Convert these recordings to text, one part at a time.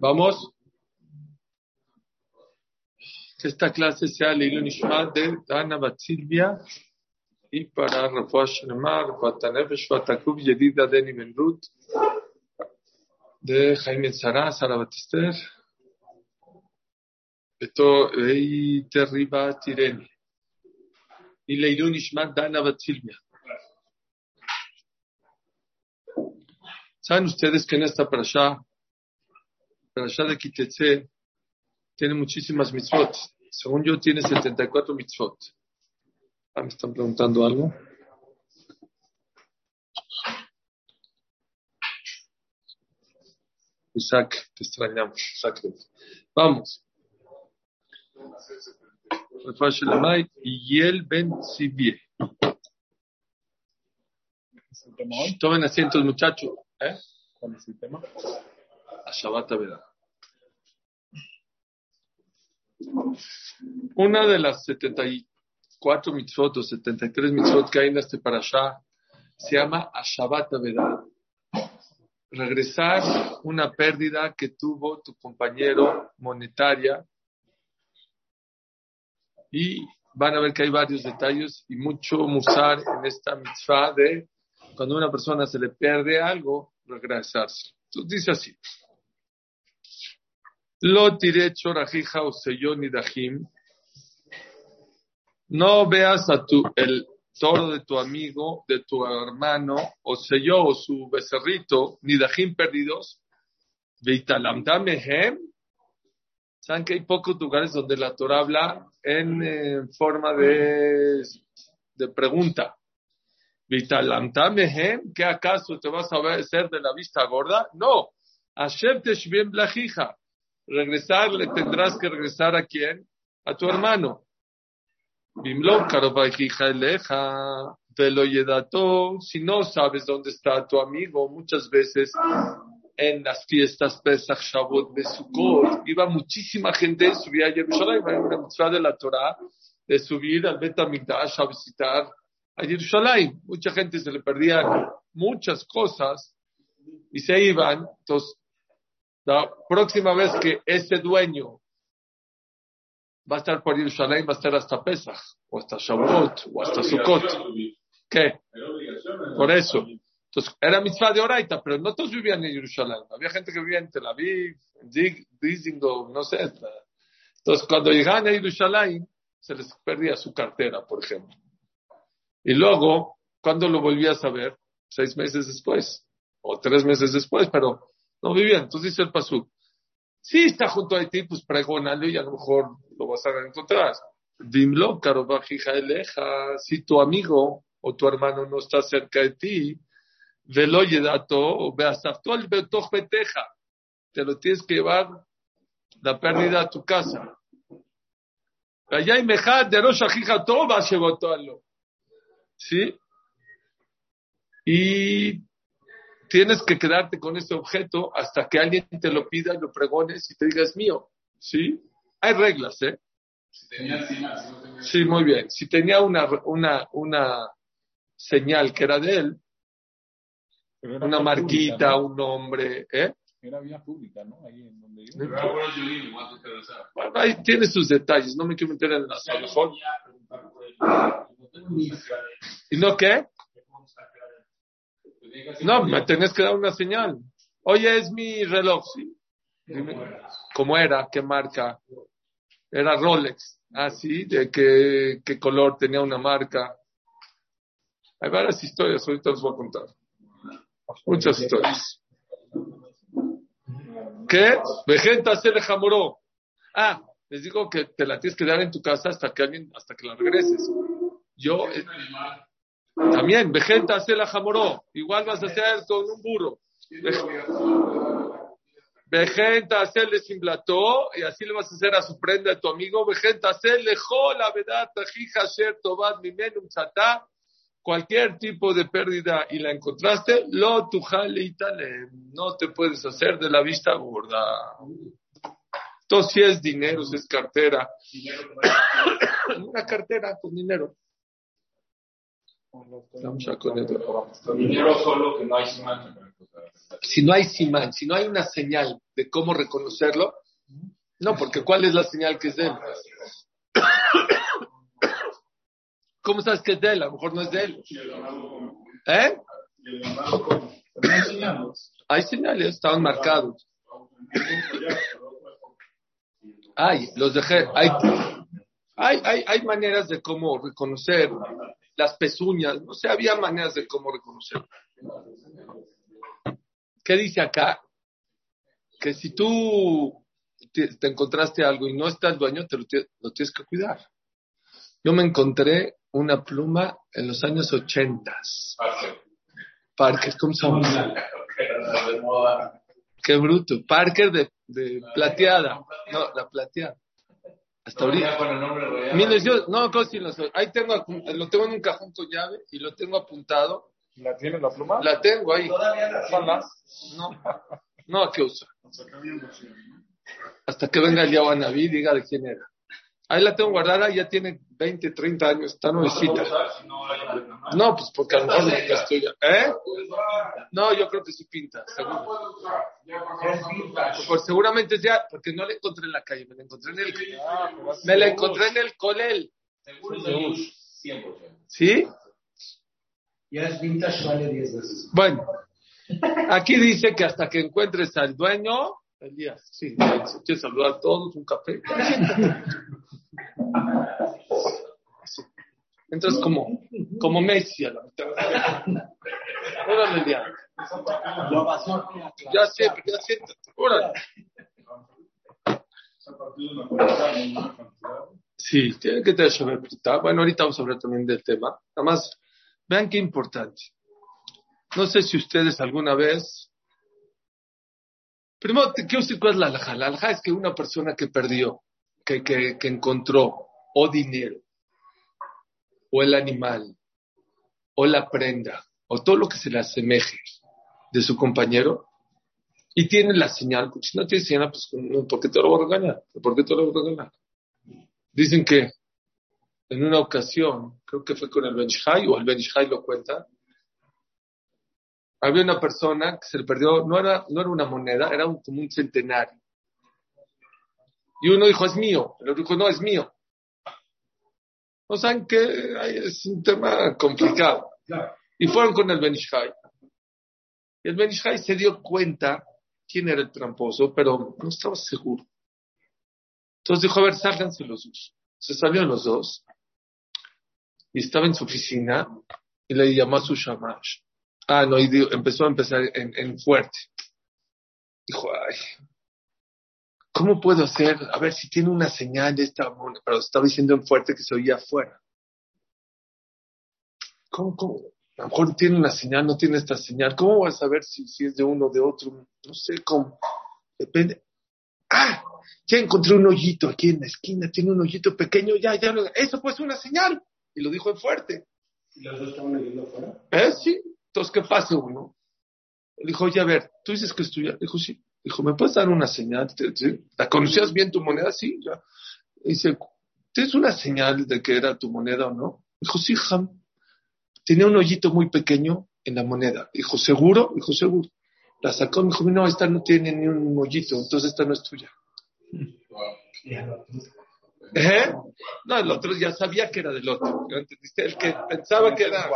Vamos. Que esta clase sea Leilun Ishma de Dana Batsilvia y para Rafa Shemar, Batanefesh, Batakub, Yedida Deni Benrut, de Jaime Sara, Sara Batister, Esto, Ei Terriba Tireni. Y Leilun Ishma Dana Batsilvia. ¿Saben ustedes que en esta parasha, parasha de Kitetse, tiene muchísimas mitzvot? Según yo, tiene 74 mitzvot. Ah, me están preguntando algo. Isaac, te extrañamos. Isaac. Vamos. Y el Ben Sibie. Tomen asientos, muchachos. ¿Eh? ¿Cuál es el tema? A Shabbat Avedá. Una de las 74 mitzvot o 73 mitzvot que hay en este parashá se llama Ashabat Avedá. Regresar una pérdida que tuvo tu compañero monetaria y van a ver que hay varios detalles y mucho musar en esta mitzvah de cuando una persona se le pierde algo, regresarse. Entonces dice así. Lo tiré chorajija o ni dajim. No veas a tu, el toro de tu amigo, de tu hermano, o selló o su becerrito, ni dajim perdidos. mehem. Saben que hay pocos lugares donde la Torah habla en eh, forma de, de pregunta. ¿qué acaso te vas a hacer de la vista gorda? No. Hashem bien blajija. Regresar, le tendrás que regresar a quién? A tu hermano. Si no sabes dónde está tu amigo, muchas veces en las fiestas Pesach, Shavuot, Besukot, iba muchísima gente, subía a Jerusalén, hay una mitzvah de la Torah, de subir al Bet HaMikdash a visitar a Jerusalén. Mucha gente se le perdían muchas cosas y se iban. Entonces, la próxima vez que ese dueño va a estar por Jerusalén, va a estar hasta Pesach, o hasta Shavuot, o hasta Sukkot. ¿Qué? Por eso. Entonces, era mitzvah de Oraita, pero no todos vivían en Jerusalén. Había gente que vivía en Tel Aviv, en Dizingo, no sé. Entonces, cuando llegaban a Jerusalén, se les perdía su cartera, por ejemplo. Y luego, cuando lo volvías a ver? Seis meses después, o tres meses después, pero no vivían. Entonces dice el Pasuk, si está junto a ti, pues pregónalo y a lo mejor lo vas a encontrar. Dimlo, carobajija eleja, si tu amigo o tu hermano no está cerca de ti, velo yedato, beasaftual betoch beteja. Te lo tienes que llevar la pérdida a tu casa. Allá y mejad de Rosh Toba ¿Sí? Y tienes que quedarte con ese objeto hasta que alguien te lo pida lo pregones y te digas mío. ¿Sí? Hay reglas, ¿eh? Sí, muy bien. Si tenía una, una, una señal que era de él, una marquita, un nombre, ¿eh? Era vía pública, ¿no? Ahí en donde yo. Bueno, ahí tiene sus detalles, no me quiero meter en las a lo mejor. ¿Y no qué? No, me tenés que dar una señal. Oye, es mi reloj, ¿sí? ¿Cómo era? ¿Qué marca? Era Rolex. Ah, sí, de qué, color tenía una marca. Hay varias historias, ahorita os voy a contar. Muchas historias. ¿Qué? Vejenta se le. Ah, les digo que te la tienes que dar en tu casa hasta que alguien, hasta que la regreses. Yo, eh, también, vejenta se la jamoró. Igual vas a hacer con un burro. Vejenta se le simblató y así le vas a hacer a su prenda de tu amigo. Vejenta se lejó la verdad, tajija, sher, tobat, mimenum, chatá cualquier tipo de pérdida y la encontraste, lo tujale no te puedes hacer de la vista gorda. Entonces, si es dinero, si es cartera, una cartera con dinero. Dinero solo que no hay Si no hay simán, si no hay una señal de cómo reconocerlo, no, porque ¿cuál es la señal que es de él? ¿Cómo sabes que es de él? A lo mejor no es de él. ¿Eh? Hay señales, estaban marcados. Hay, los dejé. Hay, hay, hay, hay maneras de cómo reconocer las pezuñas. No sé, había maneras de cómo reconocer. ¿Qué dice acá? Que si tú te, encontraste algo y no está el dueño, te lo, lo, tienes que cuidar. Yo me encontré una pluma en los años ochentas. Parker, ¿cómo se llama? Qué bruto. Parker de, de plateada. No, la plateada. Hasta ahorita. Mire, yo, no, lo Ahí tengo, lo tengo en un cajón con llave y lo tengo apuntado. ¿La tiene la pluma? La tengo ahí. ¿Son las? No, no, ¿qué usa? Hasta que venga el Yahuanabí y diga de quién era. Ahí la tengo guardada, ya tiene 20, 30 años, está nuevecita. No, pues porque a lo mejor no es tuya. ¿Eh? No, yo creo que sí pinta, seguro. Pues seguramente ya, porque no la encontré en la calle, me la encontré en el, me la encontré en el colel. Seguro ¿Sí? Ya es vintage, vale 10 veces. Bueno, aquí dice que hasta que encuentres al dueño, Elías, sí, si quieres saludar a todos, un café. Entras como, como Messi a la mitad. Órale, Elías. Ya siempre, ya siéntate. Órale. Sí, tiene que tener Bueno, ahorita vamos a hablar también del tema. Nada más, vean qué importante. No sé si ustedes alguna vez Primero, ¿qué usted cuál es la alhaja? La alhaja es que una persona que perdió, que, que, que encontró o dinero, o el animal, o la prenda, o todo lo que se le asemeje de su compañero, y tiene la señal, pues, si no tiene señal, pues ¿por qué te lo voy a regañar? ¿Por qué te lo a? Dicen que en una ocasión, creo que fue con el Benishai, o el Benishai lo cuenta, había una persona que se le perdió, no era, no era una moneda, era un, como un centenario. Y uno dijo, es mío. El otro dijo, no, es mío. No saben que es un tema complicado. Y fueron con el Benishai. Y el Benishai se dio cuenta quién era el tramposo, pero no estaba seguro. Entonces dijo, a ver, sálganse los dos. Se salieron los dos. Y estaba en su oficina y le llamó a su shamash. Ah, no, y empezó a empezar en, fuerte. Dijo, ay, ¿cómo puedo hacer? A ver si tiene una señal de esta pero estaba diciendo en fuerte que se oía afuera. ¿Cómo, cómo? A lo mejor tiene una señal, no tiene esta señal. ¿Cómo vas a saber si, si es de uno o de otro? No sé cómo. Depende. ¡Ah! Ya encontré un hoyito aquí en la esquina, tiene un hoyito pequeño, ya, ya, eso pues una señal. Y lo dijo en fuerte. ¿Y los dos estaban oyendo afuera? ¿Eh? Sí. Entonces, ¿qué pasa uno? Dijo, oye, a ver, tú dices que es tuya. Dijo, sí. Dijo, ¿me puedes dar una señal? ¿La conocías bien tu moneda? Sí, ya. Dice, ¿tienes una señal de que era tu moneda o no? Dijo, sí, Ham. Tenía un hoyito muy pequeño en la moneda. Dijo, ¿seguro? Dijo, seguro. La sacó, me dijo, no, esta no tiene ni un hoyito, entonces esta no es tuya. ¿Eh? No, el otro ya sabía que era del otro. ¿Entendiste? El que pensaba que era.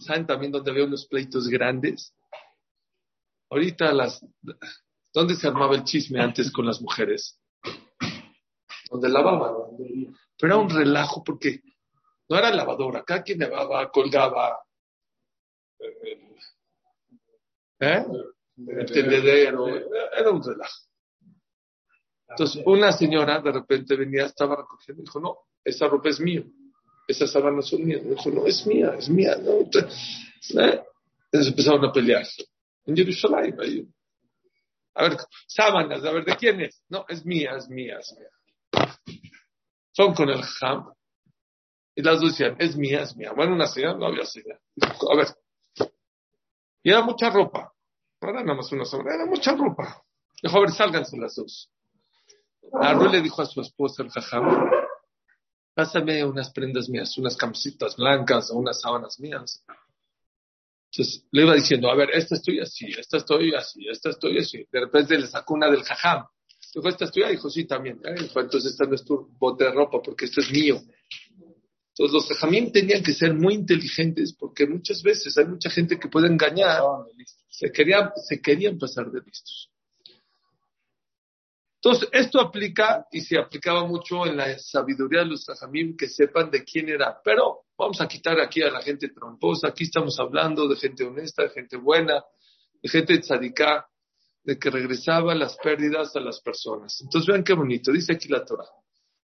¿Saben también dónde veo unos pleitos grandes? Ahorita las... ¿Dónde se armaba el chisme antes con las mujeres? Donde lavaban. Pero era un relajo porque no era lavadora. Cada quien lavaba, colgaba. ¿Eh? El tendedero. Era un relajo. Entonces, una señora de repente venía, estaba recogiendo y dijo, no, esa ropa es mía esas sábanas son mías. Dijo, no, es mía, es mía. ¿no? Entonces, ¿eh? empezaron a pelear. En Jerusalén, ahí. A ver, sábanas, a ver, ¿de quién es? No, es mía, es mía, es mía. Son con el Ham. Y las dos decían, es mía, es mía. Bueno, una señal, no había señal. A ver. Y era mucha ropa. No era nada más una sombra, era mucha ropa. Dijo, a ver, sálganse las dos. Arru le dijo a su esposa, el jajam, pásame unas prendas mías, unas camisetas blancas o unas sábanas mías. Entonces le iba diciendo, a ver, esta estoy así, esta estoy así, esta estoy así. De repente le sacó una del jajam. Dijo, esta es tuya. Dijo, sí, también. Eh, dijo, entonces esta no es tu bote de ropa porque esto es mío. Entonces los jajamim tenían que ser muy inteligentes porque muchas veces hay mucha gente que puede engañar. Se querían, se querían pasar de listos. Entonces, esto aplica y se aplicaba mucho en la sabiduría de los jajamim que sepan de quién era. Pero vamos a quitar aquí a la gente tramposa. Aquí estamos hablando de gente honesta, de gente buena, de gente tzadiká, de que regresaba las pérdidas a las personas. Entonces, vean qué bonito. Dice aquí la Torah.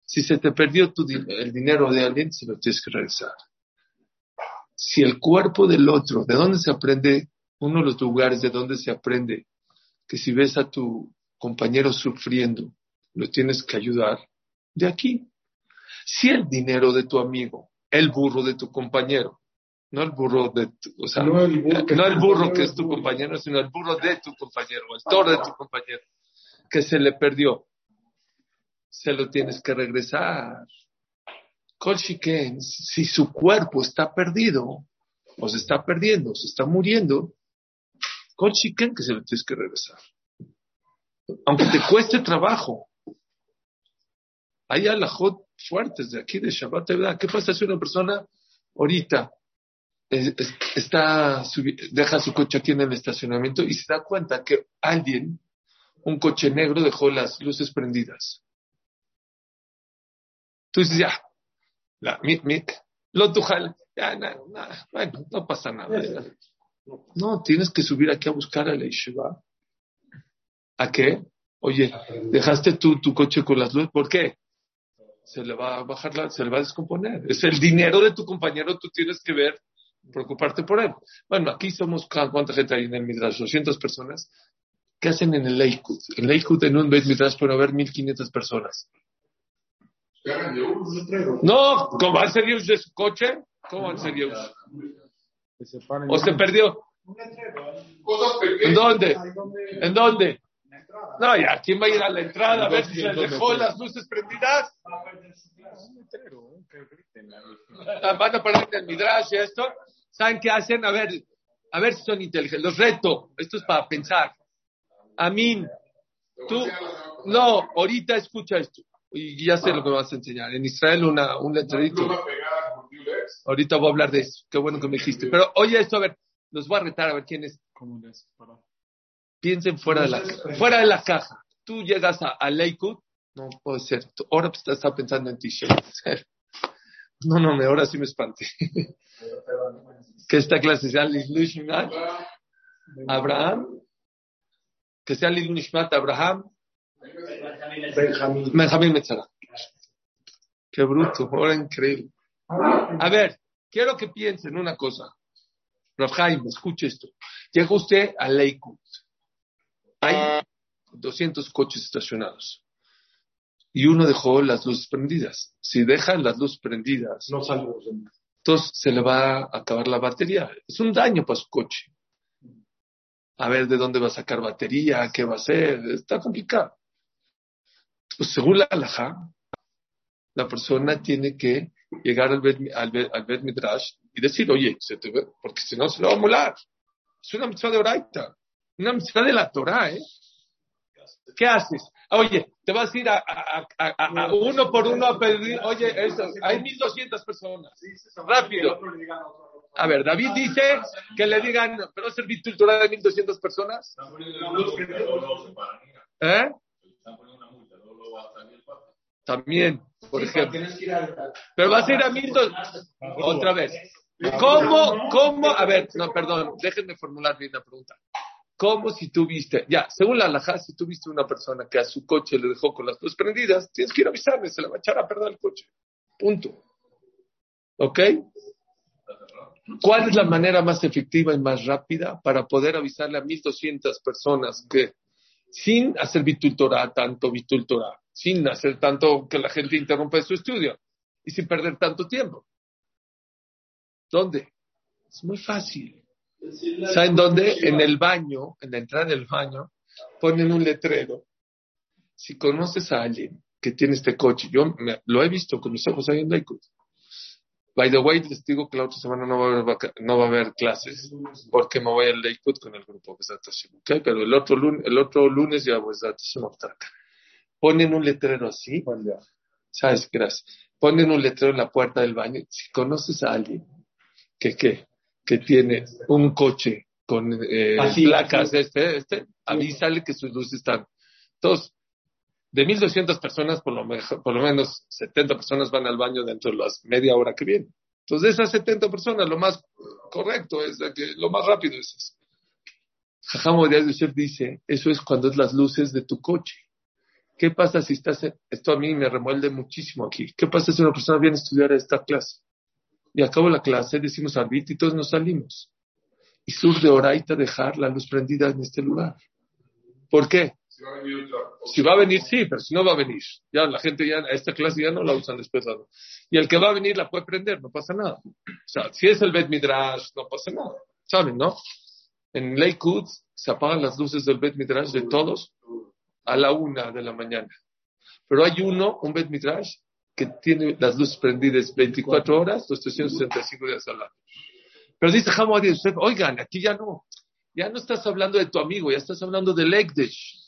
Si se te perdió el dinero de alguien, se lo tienes que regresar. Si el cuerpo del otro, ¿de dónde se aprende? Uno de los lugares de donde se aprende que si ves a tu compañero sufriendo, lo tienes que ayudar de aquí. Si el dinero de tu amigo, el burro de tu compañero, no el burro de tu, o sea, no el burro, que, es tu compañero, sino el burro de tu compañero, el toro de tu compañero, que se le perdió, se lo tienes que regresar. Colchiquen, si su cuerpo está perdido, o se está perdiendo, se está muriendo, Colchiquen que se lo tienes que regresar aunque te cueste trabajo. Hay alajot fuertes de aquí de Shabbat, ¿verdad? ¿Qué pasa si una persona ahorita está, deja su coche aquí en el estacionamiento y se da cuenta que alguien, un coche negro, dejó las luces prendidas? Tú dices, ya, la, lo tujal, ya, bueno, no pasa nada. No, tienes que subir aquí a buscar a la Yeshiva ¿A qué? Oye, dejaste tu, tu coche con las luces, ¿por qué? Se le va a bajar, la, se le va a descomponer. Es el dinero de tu compañero, tú tienes que ver, preocuparte por él. Bueno, aquí somos, ¿cuánta gente hay en el Midrash? 200 personas. ¿Qué hacen en el Lakewood? En Lakewood, en un Beit Midrash, pueden haber 1500 personas. No, ¿cómo va a ser use de su coche? ¿Cómo va a ser use? ¿O se perdió? ¿En dónde? ¿En dónde? No, ya, ¿quién va a ir a la entrada a ver si se dejó las luces prendidas? Van a parar en el Midrash y esto. ¿Saben qué hacen? A ver, a ver si son inteligentes. Los reto. Esto es para pensar. Amin, tú, no, ahorita escucha esto. Y ya sé lo que me vas a enseñar. En Israel una, un letrerito. Ahorita voy a hablar de eso. Qué bueno que me dijiste. Pero oye esto, a ver, los voy a retar a ver quién es. Piensen fuera de la, fuera de la caja. Tú llegas a, a Lakewood, no puede ser. Ahora estás pensando en ti. No, no, me, ahora sí me espanté. que esta clase sea Lishmat Abraham. Que sea Lishmat Abraham. Benjamín Metzara. Qué bruto, ahora increíble. A ver, quiero que piensen una cosa. Rafael, escuche esto. Llega usted a Lakewood hay 200 coches estacionados y uno dejó las luces prendidas. Si dejan las luces prendidas, no entonces se le va a acabar la batería. Es un daño para su coche. A ver de dónde va a sacar batería, qué va a hacer, está complicado. Pues según la alhaja, la persona tiene que llegar al Bet, al, Midrash y decir, oye, se te porque si no se lo va a molar. Es una mitzvah de oraita. Una amistad de la Torah, ¿eh? ¿Qué haces? Oye, te vas a ir a, uno por uno a pedir, oye, eso, hay 1200 personas. Rápido. A ver, David dice que le digan, ¿pero servir Torah de 1200 personas? ¿Eh? También, por ejemplo. Pero vas a ir a 1200. Otra vez. ¿Cómo, cómo? A ver, no, perdón, déjenme formular bien la pregunta. ¿Cómo si tú viste, ya, según la alhaja, si tú viste una persona que a su coche le dejó con las luces prendidas, tienes que ir a avisarle, se le va a echar a perder el coche. Punto. ¿Ok? ¿Cuál es la manera más efectiva y más rápida para poder avisarle a 1200 personas que sin hacer bitultora, tanto bitultora, sin hacer tanto que la gente interrumpa su estudio y sin perder tanto tiempo? ¿Dónde? Es muy fácil. ¿Saben dónde? En el baño, en la entrada del baño, ponen un letrero. Si conoces a alguien que tiene este coche, yo lo he visto con mis ojos ahí en Lakewood, By the way, les digo que la otra semana no va a haber, no va a haber clases porque me voy al Lakewood con el grupo Besat Hashem, ¿ok? Pero el otro lunes, el otro lunes ya vamos a. Ponen un letrero así. ¿sabes? Gracias. Ponen un letrero en la puerta del baño. Si conoces a alguien que, que, que tiene un coche con eh, Así, placas, así. este, este, avísale que sus luces están. Entonces, de 1.200 personas, por lo, mej- por lo menos 70 personas van al baño dentro de las media hora que viene. Entonces, de esas 70 personas, lo más correcto es de que lo más rápido es eso. Jajam Odiah Yosef dice, eso es cuando es las luces de tu coche. ¿Qué pasa si estás, en- esto a mí me remuelde muchísimo aquí. ¿Qué pasa si una persona viene a estudiar a esta clase? Y acabo la clase, decimos arbit y todos nos salimos. Y sur de oraita dejar la luz prendida en este lugar. ¿Por qué? Si va a venir, sí, pero si no va a venir. Ya la gente ya, a esta clase ya no la usan después. ¿no? Y el que va a venir la puede prender, no pasa nada. O sea, si es el Bet Midrash, no pasa nada. ¿Saben, no? En Lakewood se apagan las luces del Bet Midrash de todos a la una de la mañana. Pero hay uno, un Bet Midrash, que tiene las luces prendidas 24 horas, los 365 días al año. Pero dice Hamo Yosef, oigan, aquí ya no. Ya no estás hablando de tu amigo, ya estás hablando del Ekdesh.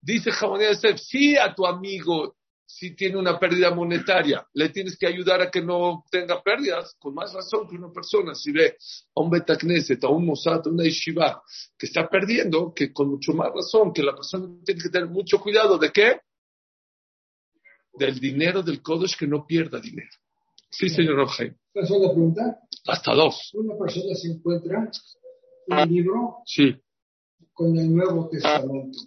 Dice Hamo Yosef, sí a tu amigo, si tiene una pérdida monetaria, le tienes que ayudar a que no tenga pérdidas, con más razón que una persona, si ve a un Betacneset, a un Mossad, a una Yeshiva, que está perdiendo, que con mucho más razón, que la persona tiene que tener mucho cuidado, ¿de qué? Del dinero del Kodesh, que no pierda dinero. Sí, señor Rabjaim. ¿Puedo hacer una pregunta? Hasta dos. Una persona se encuentra un libro Sí. con el Nuevo Testamento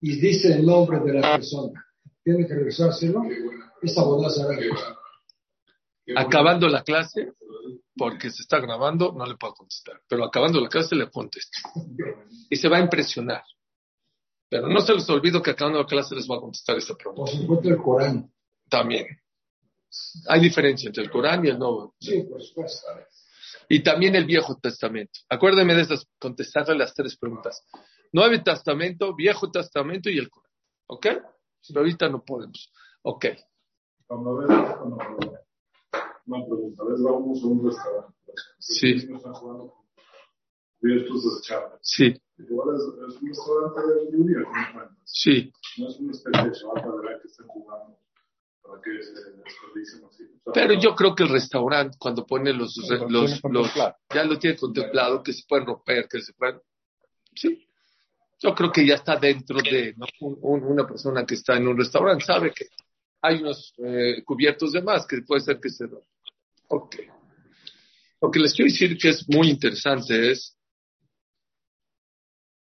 y dice el nombre de la persona. Tiene que regresárselo. Esa boda será Acabando la clase, porque se está grabando, no le puedo contestar. Pero acabando la clase le contesto. Y se va a impresionar. Pero no se les olvido que acabando la clase les voy a contestar esta pregunta. encuentra el Corán. También. Hay diferencia entre el Corán y el Nuevo. Sí, por supuesto. Y también el Viejo Testamento. Acuérdenme de esas, contestarle las tres preguntas. Nuevo Testamento, Viejo Testamento y el Corán. ¿Ok? Pero ahorita no podemos. Ok. Cuando ves, cuando, una pregunta, ves, vamos a un restaurante. Sí. Sí, Igual es, es un restaurante de lluvia, como cuentas. sí. No es una especie de chaval para que estén jugando, para que se desperdicien así. O sea, Pero yo creo que el restaurante, cuando pone los, los, los, contemplado. ya lo tiene contemplado, que se pueden romper, que se pueden, sí. Yo creo que ya está dentro de, ¿no? Un- un- una persona que está en un restaurante sabe que hay unos eh, cubiertos de más que puede ser que se rompan. Ok. Lo que les quiero decir que es muy interesante es,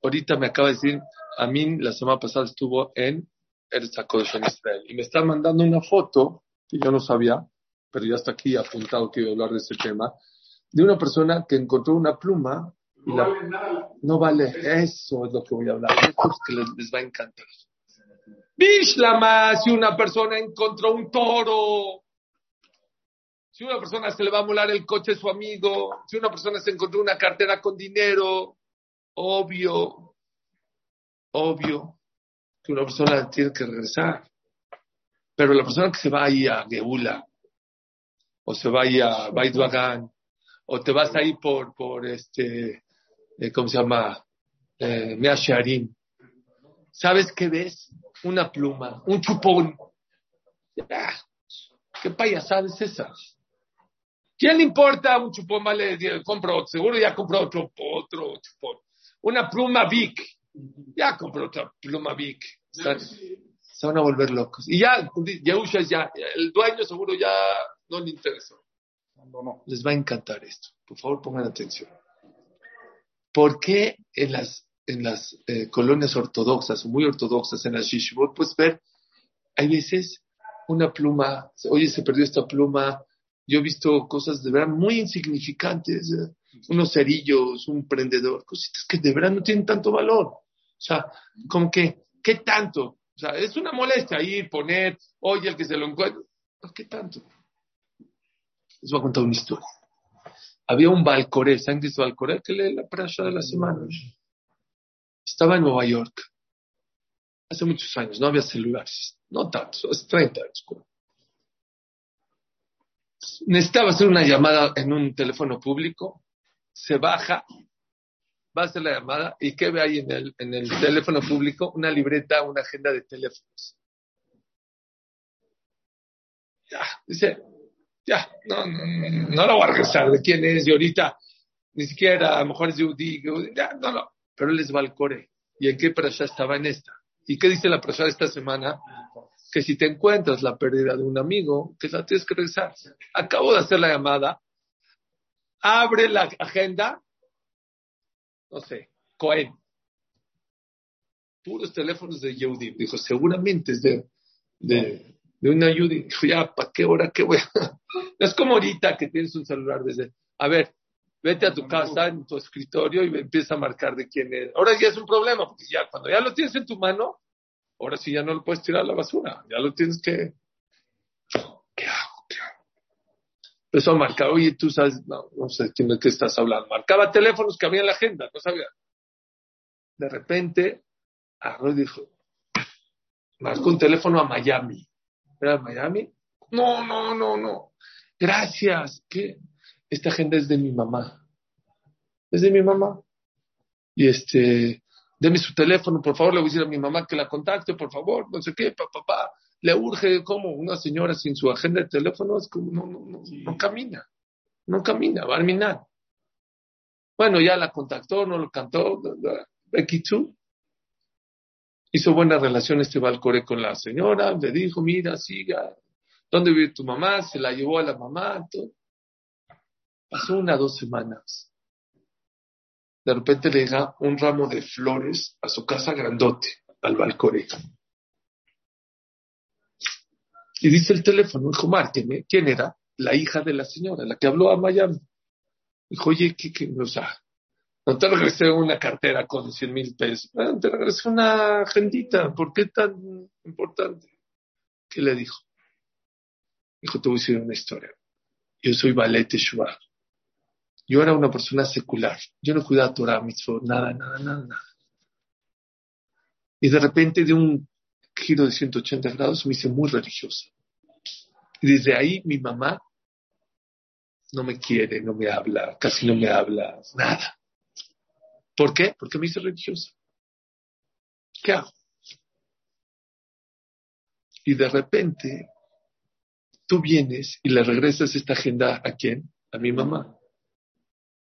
ahorita me acaba de decir, a mí la semana pasada estuvo en HaKodesh en Israel. Y me está mandando una foto que yo no sabía, pero ya está aquí apuntado que iba a hablar de ese tema, de una persona que encontró una pluma y la, no vale, eso es lo que voy a hablar, eso es que les, les va a encantar. Bishlama, si una persona encontró un toro, si una persona se le va a molar el coche a su amigo, si una persona se encontró una cartera con dinero, obvio, obvio que una persona tiene que regresar. Pero la persona que se va ahí a Geula, o se va ahí a Bait Bagan, o te vas ahí por, por este, eh, ¿cómo se llama? Eh, Mea Shearim. ¿Sabes qué ves? Una pluma, un chupón. Ah, ¿Qué payasada es esa? ¿Quién le importa un chupón? Vale, compro seguro ya compró otro, otro chupón. Una pluma Vic. Ya compró otra pluma Vic. Están- se van a volver locos. Y ya, Yehusha ya, el dueño seguro ya no le interesa. abandonó. Les va a encantar esto. Por favor, pongan atención. ¿Por qué en las, en las eh, colonias ortodoxas muy ortodoxas, en las yeshivot, puedes ver, hay veces una pluma, oye, se perdió esta pluma. Yo he visto cosas de verdad muy insignificantes, eh, unos cerillos, un prendedor, cositas que de verdad no tienen tanto valor. O sea, como que, ¿qué tanto? O sea, es una molestia ir, poner, oye, el que se lo encuentra. ¿Pero ¿Qué tanto? Les voy a contar una historia. Había un Balcoré, ¿saben qué es Balcoré? Que lee la prasha de la semana. Estaba en Nueva York. Hace muchos años, no había celulares. No tantos, hace 30 años. necesitaba hacer una llamada en un teléfono público, se baja, va a hacer la llamada y ¿qué ve ahí en el, en el teléfono público? Una libreta, una agenda de teléfonos. Ya, dice, ya, no, no, no, no lo voy a regresar de quién es y ahorita ni siquiera, a lo mejor es Yehudi, ya, no, no, pero él les va al core. ¿Y en qué persona estaba en esta? ¿Y qué dice la persona esta semana? Que si te encuentras la pérdida de un amigo, que la tienes que regresar. Acabo de hacer la llamada, abre la agenda, no sé, Cohen. Puros teléfonos de Yehudi. Dijo, seguramente es de, de, de una Yehudi. Ya, ¿para qué hora? ¿Qué voy a...? Es como ahorita que tienes un celular desde... A ver, vete a tu casa, en tu escritorio y empieza a marcar de quién es. Ahora ya es un problema, porque ya cuando ya lo tienes en tu mano, ahora sí ya no lo puedes tirar a la basura, ya lo tienes que... ¿Qué hago? ¿Qué hago? Empezó a marcar, oye, tú sabes, no, no sé quién qué estás hablando. Marcaba teléfonos que había en la agenda, no sabía. De repente, agarró y dijo, marcó un teléfono a Miami. ¿Era Miami? No, no, no, no. Gracias. ¿Qué? esta agenda es de mi mamá. Es de mi mamá. Y este, deme su teléfono, por favor, le voy a decir a mi mamá que la contacte, por favor, no sé qué, papá, papá. Le urge como una señora sin su agenda de teléfono, es como, no, no, no, no camina. No camina, va a terminar. Bueno, ya la contactó, no lo cantó, Becky tú. Hizo buena relación este Valcore con la señora, le dijo, mira, siga, ¿dónde vive tu mamá? Se la llevó a la mamá, todo. Pasó una dos semanas. De repente le llega un ramo de flores a su casa grandote, al balcón. Y dice el teléfono, dijo, márqueme, ¿quién era? La hija de la señora, la que habló a Miami. Dijo, oye, ¿qué, qué? O sea, no te regresé una cartera con 100 mil pesos, no, te regresé una agendita, ¿por qué tan importante? ¿Qué le dijo? Dijo, te voy a decir una historia. Yo soy Ballet Shubá. Yo era una persona secular. Yo no cuidaba Torah, mitzvot, nada, nada, nada, nada. Y de repente, de un giro de 180 grados, me hice muy religiosa. Y desde ahí mi mamá no me quiere, no me habla, casi no me habla, nada. ¿Por qué? Porque me hice religiosa. ¿Qué hago? Y de repente, tú vienes y le regresas esta agenda a quién? A mi mamá.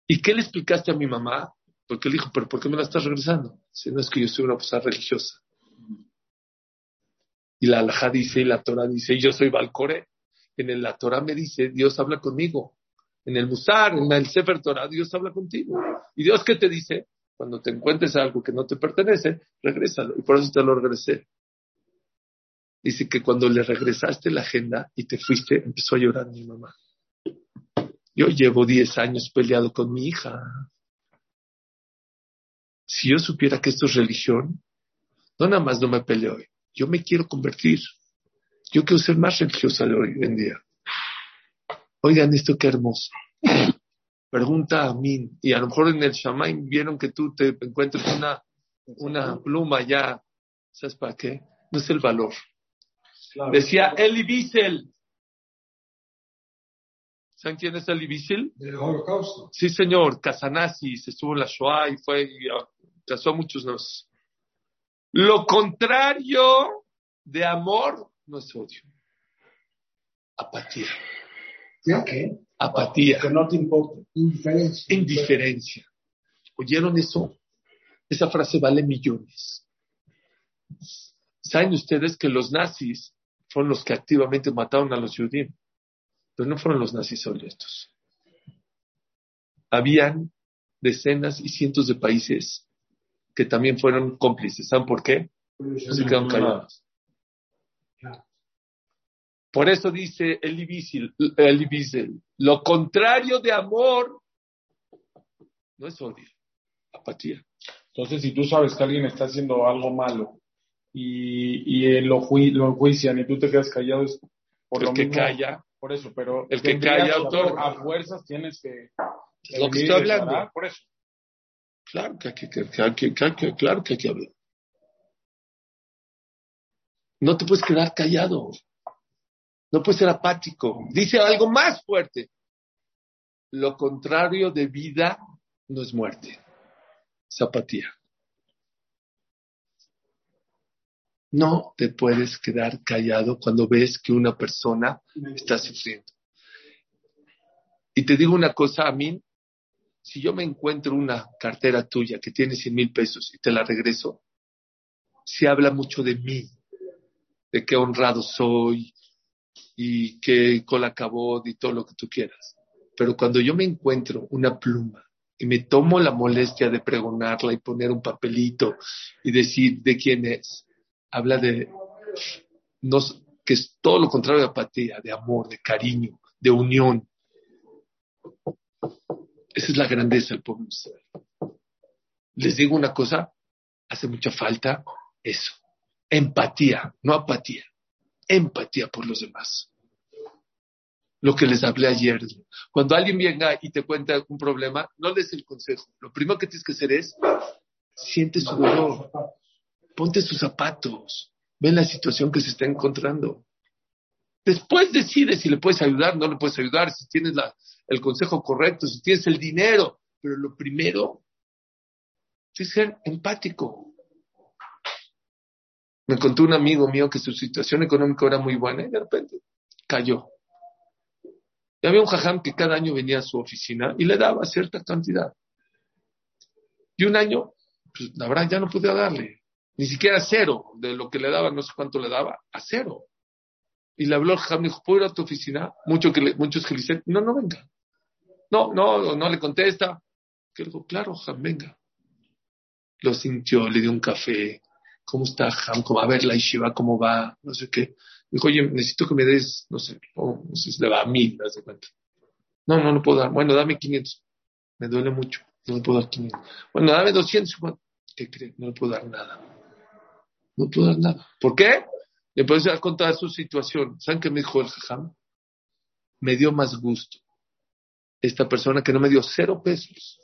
¿Y qué le explicaste a mi mamá? Porque él dijo, pero ¿por qué me la estás regresando? Si no es que yo soy una persona religiosa. Y la alajá dice, y la Torah dice, y yo soy Balcore. En el, la Torah me dice, Dios habla conmigo. En el Musar, en el Sefer Torah, Dios habla contigo. ¿Y Dios qué te dice? Cuando te encuentres algo que no te pertenece, regrésalo. Y por eso te lo regresé. Dice que cuando le regresaste la agenda y te fuiste, empezó a llorar mi mamá. Yo llevo 10 años peleado con mi hija. Si yo supiera que esto es religión, no nada más no me peleo hoy. Yo me quiero convertir. Yo quiero ser más religiosa hoy en día. Oigan esto qué hermoso. Pregunta a mí, y a lo mejor en el Shamaim vieron que tú te encuentras una, una pluma ya. ¿Sabes para qué? No es el valor. Decía Eli Wiesel, ¿Saben quién es el Ibisil? Del holocausto. Sí, señor, Casanazis, estuvo en la Shoah y fue y uh, casó a muchos nos. Lo contrario de amor no es odio. Apatía. ¿Ya qué? Apatía. Que no te importa. Indiferencia. Indiferencia. ¿Oyeron eso? Esa frase vale millones. ¿Saben ustedes que los nazis fueron los que activamente mataron a los judíos? Pero no fueron los nazis estos. Habían decenas y cientos de países que también fueron cómplices. ¿Saben por qué? Se quedaron callados. Por eso dice Eli Wiesel, lo contrario de amor no es odio, apatía. Entonces, si tú sabes que alguien está haciendo algo malo y, y lo, ju lo enjuician y tú te quedas callado, es por El lo que mismo. calla, Por eso, pero El que calla, que- autor. A fuerzas tienes que. Es lo que estoy hablando. Por eso. Claro que hay que, que- que claro que hay que hablar. No te puedes quedar callado. No puedes ser apático. Dice algo más fuerte. Lo contrario de vida no es muerte, es apatía. No te puedes quedar callado cuando ves que una persona está sufriendo. Y te digo una cosa, a mí, si yo me encuentro una cartera tuya que tiene 100 mil pesos y te la regreso, se habla mucho de mí, de qué honrado soy y qué cola acabó y todo lo que tú quieras. Pero cuando yo me encuentro una pluma y me tomo la molestia de pregonarla y poner un papelito y decir de quién es, habla de que es todo lo contrario de apatía, de amor, de cariño, de unión. Esa es la grandeza del pueblo Les digo una cosa, hace mucha falta eso. Empatía, no apatía. Empatía por los demás. Lo que les hablé ayer. Cuando alguien venga y te cuenta un problema, no des el consejo. Lo primero que tienes que hacer es, siente su dolor ponte sus zapatos, ve la situación que se está encontrando. Después decide si le puedes ayudar, no le puedes ayudar, si tienes el consejo correcto, si tienes el dinero. Pero lo primero es ser empático. Me contó un amigo mío que su situación económica era muy buena y de repente cayó. Y había un jajam que cada año venía a su oficina y le daba cierta cantidad. Y un año, pues la verdad ya no podía darle ni siquiera cero de lo que le daba, no sé cuánto le daba, a cero. Y le habló el dijo, ¿puedo ir a tu oficina? Mucho que muchos que le dicen, no, no venga. No, no, no le contesta. Que le dijo, claro, Ham, venga. Lo sintió, le dio un café. ¿Cómo está Ham? ¿Cómo, a ver la Ishiva, ¿cómo va? No sé qué. Dijo, oye, necesito que me des, no sé, no sé si le va a mil, das de cuenta. No, no, no puedo dar. Bueno, dame 500. Me duele mucho. No le puedo dar 500. Bueno, dame 200. ¿Qué cree? No le puedo dar nada. No puedo dar nada. ¿Por qué? Le puedo contar su situación. ¿Saben qué me dijo el jajam? Me dio más gusto esta persona que no me dio cero pesos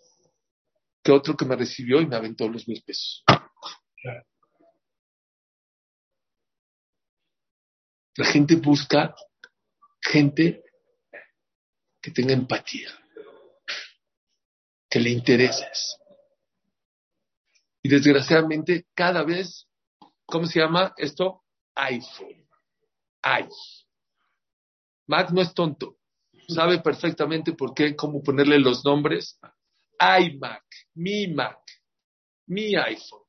que otro que me recibió y me aventó los mil pesos. La gente busca gente que tenga empatía, que le intereses. Y desgraciadamente cada vez ¿Cómo se llama esto? iPhone. Ay. Mac no es tonto. Sabe perfectamente por qué, cómo ponerle los nombres. iMac, mi Mac, mi iPhone,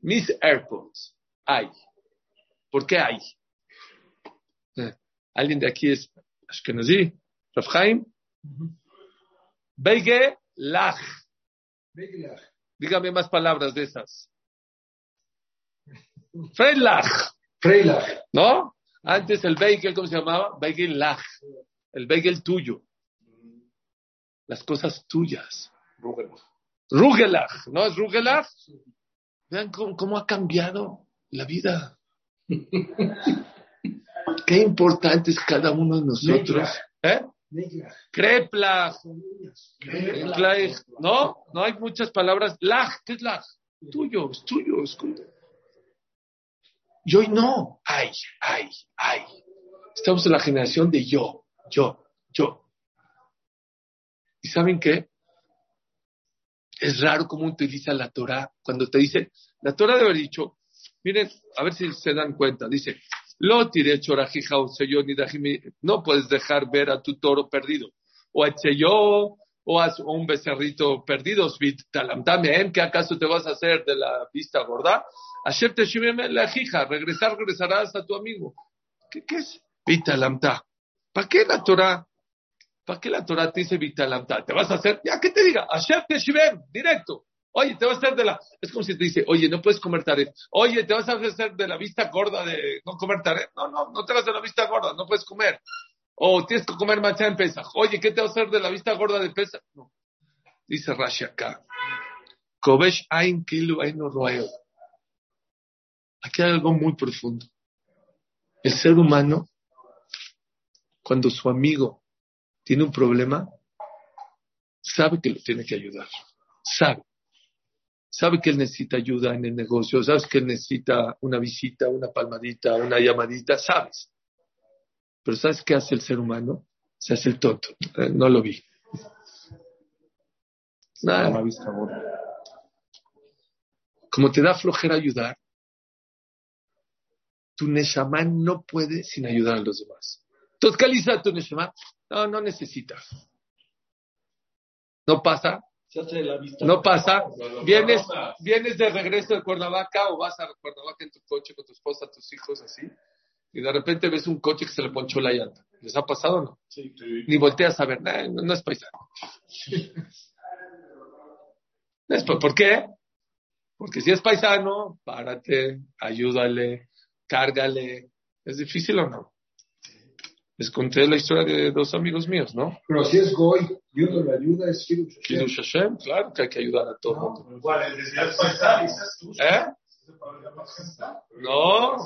mis AirPods. Ay. ¿Por qué hay? Eh, ¿Alguien de aquí es Ashkenazi? Rafhaim? Beige Lach. Dígame más palabras de esas. Freilach. Freilach. ¿No? Antes el Beigel, ¿cómo se llamaba? Beigel Lach. El Beigel tuyo. Las cosas tuyas. Rugelach. ¿No es Rugelach? Vean cómo, ha cambiado la vida. Qué importante es cada uno de nosotros. ¿Eh? Kreplach. No, no hay muchas palabras. Lach, ¿qué es lach? Tuyo, es tuyo, es. Y hoy no. Ay, ay, ay. Estamos en la generación de yo, yo, yo. ¿Y saben qué? Es raro cómo utiliza la Torah cuando te dice, la Torah debe haber dicho, miren, a ver si se dan cuenta, dice, lo o ni no puedes dejar ver a tu toro perdido, o a yo, o a un becerrito perdido, ¿qué acaso te vas a hacer de la vista gorda? La regresar, regresarás a tu amigo. ¿Qué, qué es? Vitalamta. ¿Para qué la Torah? ¿Para qué la Torah te dice Vitalamta? ¿Te vas a hacer? Ya, ¿qué te diga? Asher Teshivem, directo. Oye, te vas a hacer de la. Es como si te dice, oye, no puedes comer taret. Oye, te vas a hacer de la vista gorda de no comer taret. No, no, no te vas de la vista gorda, no puedes comer. O tienes que comer macha en pesa. Oye, ¿qué te vas a hacer de la vista gorda de pesa? No. Dice Rashi acá. Kobesh Ain Kilu Ain Aquí hay algo muy profundo. El ser humano, cuando su amigo tiene un problema, sabe que lo tiene que ayudar. Sabe. Sabe que él necesita ayuda en el negocio, sabes que él necesita una visita, una palmadita, una llamadita, sabes. Pero ¿sabes qué hace el ser humano? Se hace el tonto. Eh, no lo vi. Nada. Como te da flojera ayudar, tu Neshama no puede sin ayudar a los demás. Entonces, ¿qué tu Neshama? No, no necesitas. No pasa. No pasa. Vienes, vienes de regreso de Cuernavaca o vas a Cuernavaca en tu coche con tu esposa, tus hijos, así, y de repente ves un coche que se le ponchó la llanta. ¿Les ha pasado o no? Sí, Ni volteas a ver, no, no es paisano. ¿Por qué? Porque si es paisano, párate, ayúdale, cárgale. ¿Es difícil o no? Les conté la historia de dos amigos míos, ¿no? Pero si es Goy y uno le ayuda, es Kiddush Hashem. claro que hay que ayudar a todo el mundo. ¿Eh? No,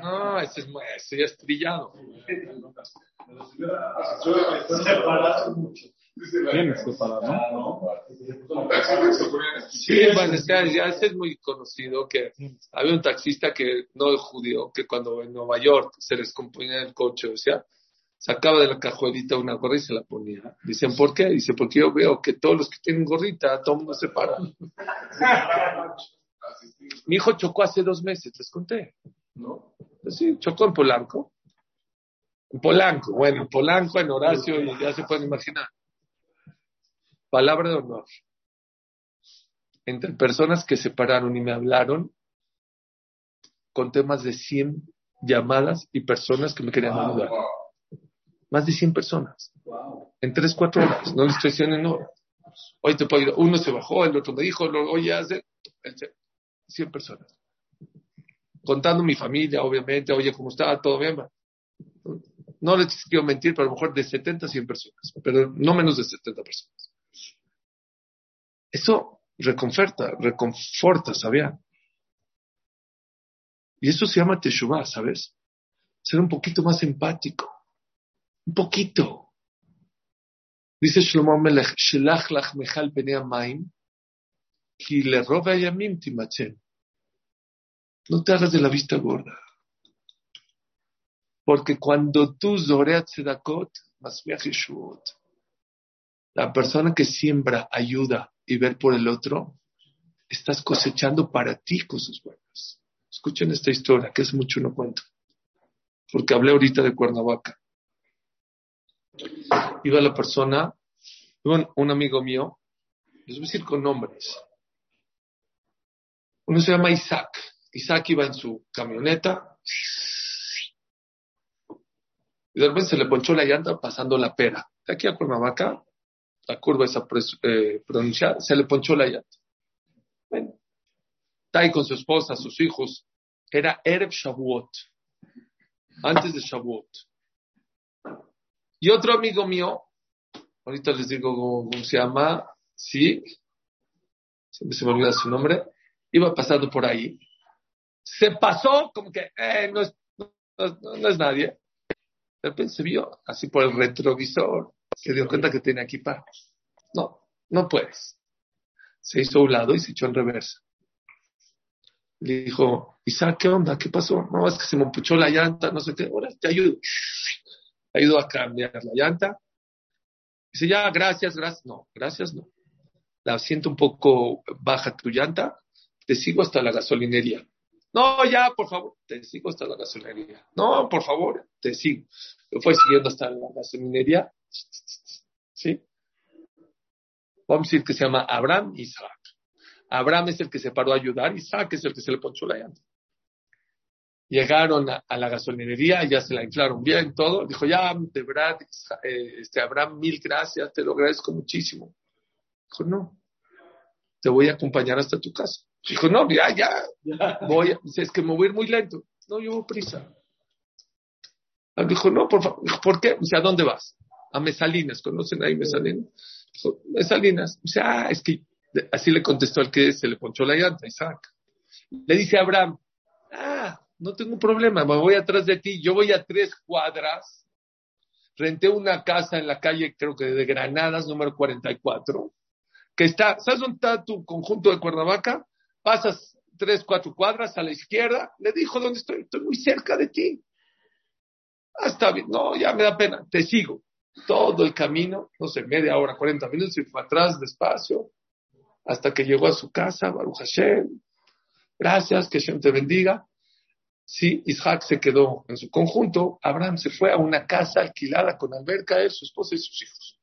no, ese, es, ese ya es trillado. Tienes que parar, ¿no? Sí, bueno, es que ya es muy conocido que había un taxista que no es judío, que cuando en Nueva York se les componía el coche, o sea, sacaba de la cajuelita una gorra y se la ponía. Dicen, ¿por qué? Dice, porque yo veo que todos los que tienen gorrita, todo el mundo se para. Mi hijo chocó hace dos meses, les conté. ¿No? Sí, chocó en Polanco. En Polanco, bueno, en Polanco, en Horacio, y ya se pueden imaginar. Palabra de honor. Entre personas que se pararon y me hablaron, conté más de 100 llamadas y personas que me querían ayudar. Más de 100 personas. En 3, 4 horas. No les estoy diciendo en hora. Hoy te puedo Uno se bajó, el otro me dijo, oye, hace. 100 personas. Contando mi familia, obviamente, oye, ¿cómo está? ¿Todo bien? No les quiero mentir, pero a lo mejor de 70 a 100 personas, pero no menos de 70 personas. Eso reconforta, reconforta, ¿sabía? Y eso se llama Teshuvah, ¿sabes? Ser un poquito más empático. Un poquito. Dice Shlomo Melech, Shelach lach mechal maim, ki le roba yamim timachen. No te hagas de la vista gorda. Porque cuando tú zoreat tzedakot, masmiach yeshuot, la persona que siembra ayuda y ver por el otro, estás cosechando para ti cosas buenas. Escuchen esta historia, que es mucho no cuento. Porque hablé ahorita de Cuernavaca. Iba la persona, iba un amigo mío, les voy a decir con nombres. Uno se llama Isaac. Isaac iba en su camioneta y de repente se le ponchó la llanta pasando la pera. De aquí a Cuernavaca, la curva esa eh, pronunciada, se le ponchó la llanta. Bueno, está con su esposa, sus hijos. Era Erev Shavuot, antes de Shavuot. Y otro amigo mío, ahorita les digo cómo, se llama, sí, se me olvida su nombre, iba pasando por ahí. Se pasó como que eh, no, es, nadie. De repente se vio así por el retrovisor se dio cuenta que tenía equipaje. No, no puedes. Se hizo a un lado y se echó en reversa. Le dijo, Isaac, ¿qué onda? ¿Qué pasó? No, es que se me empuchó la llanta, no sé qué. Ahora te ayudo. Ayudo a cambiar la llanta. Dice, ya, gracias, gracias. No, gracias no. La siento un poco baja tu llanta. Te sigo hasta la gasolinería. No, ya, por favor, te sigo hasta la gasolinería. No, por favor, te sigo. Lo fue siguiendo hasta la gasolinería ¿Sí? Vamos a decir que se llama Abraham Isaac. Abraham es el que se paró a ayudar, Isaac es el que se le ponchó la llanta. Llegaron a, la gasolinería, ya se la inflaron bien, todo. Dijo, ya, de verdad, eh, este, Abraham, mil gracias, te lo agradezco muchísimo. Dijo, no, te voy a acompañar hasta tu casa. Dijo, no, ya, ya, voy, es que me voy a ir muy lento. No, llevo prisa. Dijo, no, por favor. ¿por qué? Dice, ¿a dónde vas? A Mesalinas. ¿Conocen ahí Mesalinas? Dijo, Mesalinas. Dice, ah, es que así le contestó al que se le ponchó la llanta, Isaac. Le dice a Abraham, ah, no tengo problema, me voy atrás de ti. Yo voy a tres cuadras. Renté una casa en la calle, creo que de Granadas, número 44, que está, ¿sabes dónde está tu conjunto de Cuernavaca? Pasas tres, cuatro cuadras a la izquierda. Le dijo, ¿dónde estoy? Estoy muy cerca de ti. Ah, está bien, no, ya me da pena, te sigo. Todo el camino, no sé, media hora, 40 minutos, y fue atrás despacio, hasta que llegó a su casa, Baruch Hashem. Gracias, que Hashem te bendiga. Sí, Isaac se quedó en su conjunto, Abraham se fue a una casa alquilada con alberca, él, su esposa y sus hijos.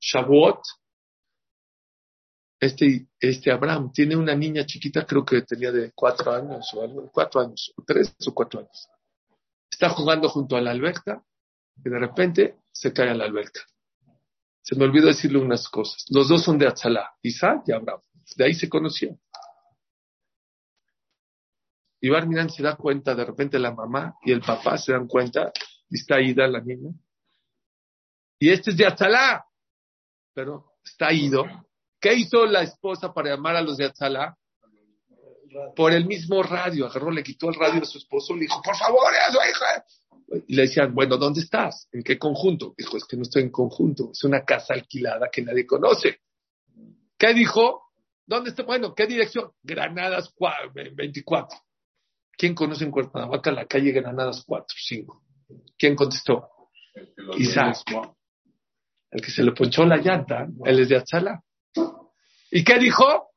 Shavuot, este, este Abraham tiene una niña chiquita, creo que tenía de cuatro años o algo, cuatro años, o tres o cuatro años. Está jugando junto a la alberca y de repente se cae a la alberca. Se me olvidó decirle unas cosas. Los dos son de Atzalá, Isaac y Abraham. De ahí se conocían. Y Barminan se da cuenta, de repente la mamá y el papá se dan cuenta, y está ida la niña. Y este es de Atzalá, pero está ido ¿Qué hizo la esposa para llamar a los de Atzalá? Por el mismo radio, agarró, le quitó el radio a su esposo, le dijo, por favor, a su hija. Y le decían, bueno, ¿dónde estás? ¿En qué conjunto? Dijo, es que no estoy en conjunto, es una casa alquilada que nadie conoce. ¿Qué dijo? ¿Dónde está? Bueno, ¿qué dirección? Granadas 24. ¿Quién conoce en Cuernavaca la calle Granadas 4, 5? ¿Quién contestó? Isaac. El que se le ponchó la llanta, él es de Atzala. ¿Y qué dijo?